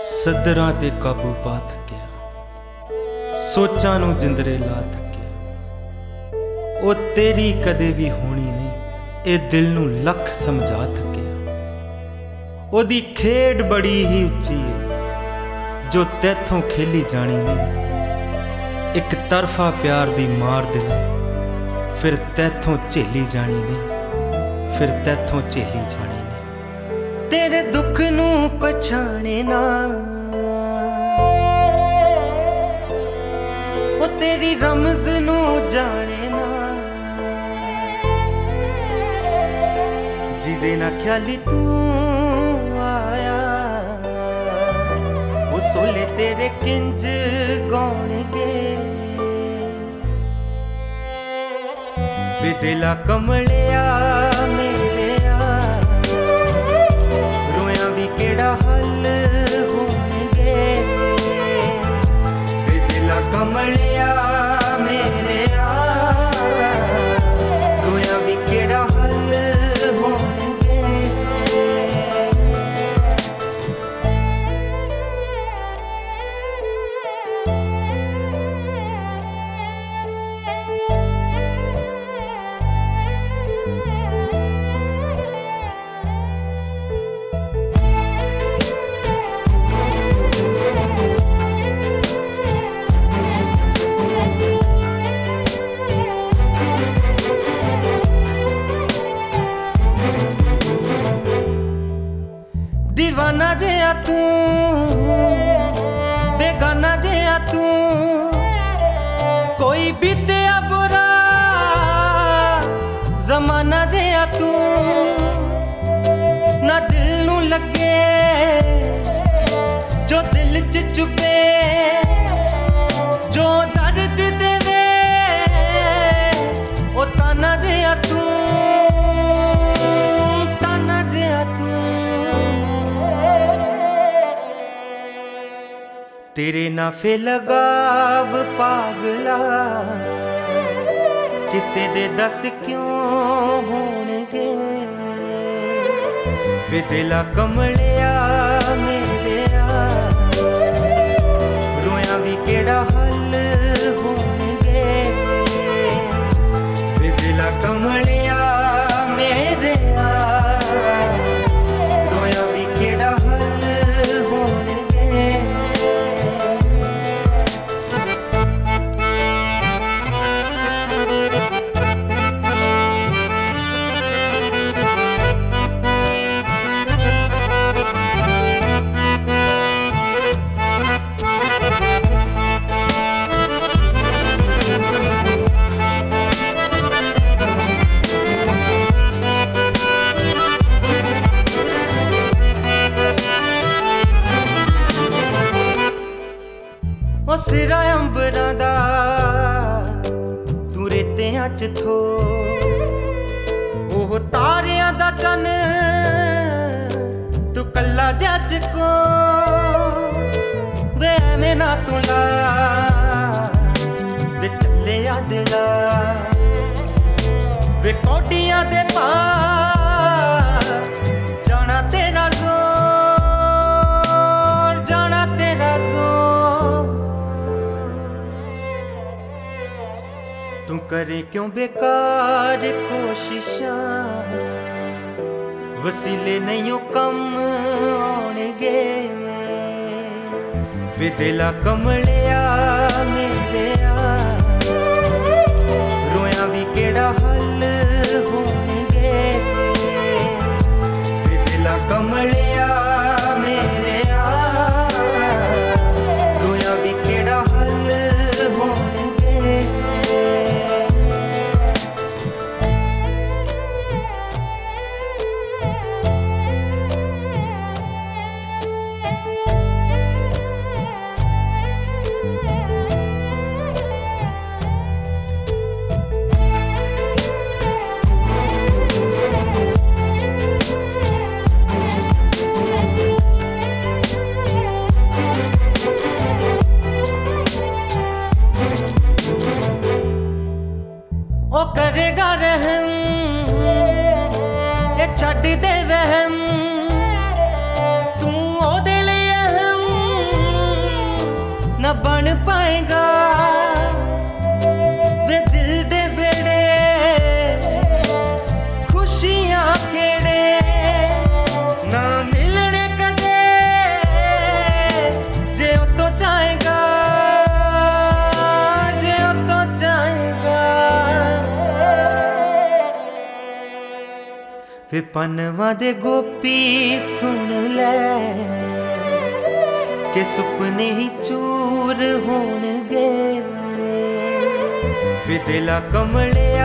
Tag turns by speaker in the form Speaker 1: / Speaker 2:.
Speaker 1: ਸਦਰਾਂ ਤੇ ਕਾਬੂ ਪਾ ਥੱਕਿਆ। ਸੋਚਾਂ ਨੂੰ ਜਿੰਦਰੇ ਲਾ ਥੱਕਿਆ। ਉਹ ਤੇਰੀ ਕਦੇ ਵੀ ਹੋਣੀ ਨਹੀਂ, ਇਹ ਦਿਲ ਨੂੰ ਲੱਖ ਸਮਝਾ ਥੱਕਿਆ। ਉਹਦੀ ਖੇਡ ਬੜੀ ਹੀ ਉੱਚੀ ਹੈ, ਜੋ ਤੇਥੋਂ ਖੇਲੀ ਜਾਣੀ ਨਹੀਂ। ਇੱਕ ਤਰਫਾ ਪਿਆਰ ਦੀ ਮਾਰ ਦਿਲ, ਫਿਰ ਤੇਥੋਂ ਝੇਲੀ ਜਾਣੀ ਨਹੀਂ, ਫਿਰ ਤੇਥੋਂ ਝੇਲੀ ਜਾਣੀ ਨਹੀਂ ਤੇਰੇ ਦੁੱਖ ਨੂੰ ਪਛਾਣੇ ਨਾ। ਉਹ ਤੇਰੀ ਰਮਜ਼ ਨੂੰ ਜਾਣੇ ਨਾ। ਜਿਹਦੇ ਨਾਲ ਖਿਆਲੀ ਤੂੰ ਆਇਆ, ਉਹ ਸੋਲੇ ਤੇਰੇ ਕਿੰਜ ਗਾਉਣਗੇ। ਵੇ ਦਿਲਾ ਕਮਲਿਆ ਤੂੰ ਕੋਈ ਬੀਤਿਆ ਤੇਰੇ ਨਾ ਫੇ ਲਗਾਵ ਪਾਗਲਾ। ਕਿਸੇ ਦੇ ਦੱਸ ਕਿਉਂ ਹੋਣਗੇ? ਫੇ ਦਿਲਾ ਕਮਲਿਆ ਮੇਰਿਆ। ਰੋਇਆ ਵੀ ਕਿਹੜਾ ਹੱਲ ਹੋਣਗੇ? ਵੇ ਦਿਲਾ ਕਮਲਿਆ ਉਹ ਸਿਰਾ ਅੰਬਰਾਂ ਦਾ। ਤੂੰ ਰੇਤਿਆਂ ਚ ਥੋ। ਉਹ ਤਾਰਿਆਂ ਦਾ ਚੰਨ। ਤੂੰ ਕੱਲਾ ਜੱਜ ਕੋ। ਵੇ ਐਵੇਂ ਨਾ ਤੂੰ ਲਾ। ਕਰੇ ਕਿਉਂ ਬੇਕਾਰ ਕੋਸ਼ਿਸ਼ਾਂ ਵਸੀਲੇ ਨਹੀਂ ਉਹ ਕੰਮ ਆਉਣਗੇ ਵੇ ਦਿਲਾ ਕਮਲੇ ਕਰਦੇ ਵਹਿਮ। ਤੂੰ ਉਹਦੇ ਲਈ ਅਹਮ। ਨਾ ਬਣ ਪਾਏਗਾ ਵੇ ਪਨਵਾ ਦੇ ਗੋਪੀ ਸੁਣ ਲੈ। ਕਿ ਸੁਪਨੇ ਹੀ ਚੂਰ ਹੋਣਗੇ। ਵੇ ਦਿਲਾ ਕਮਲੇ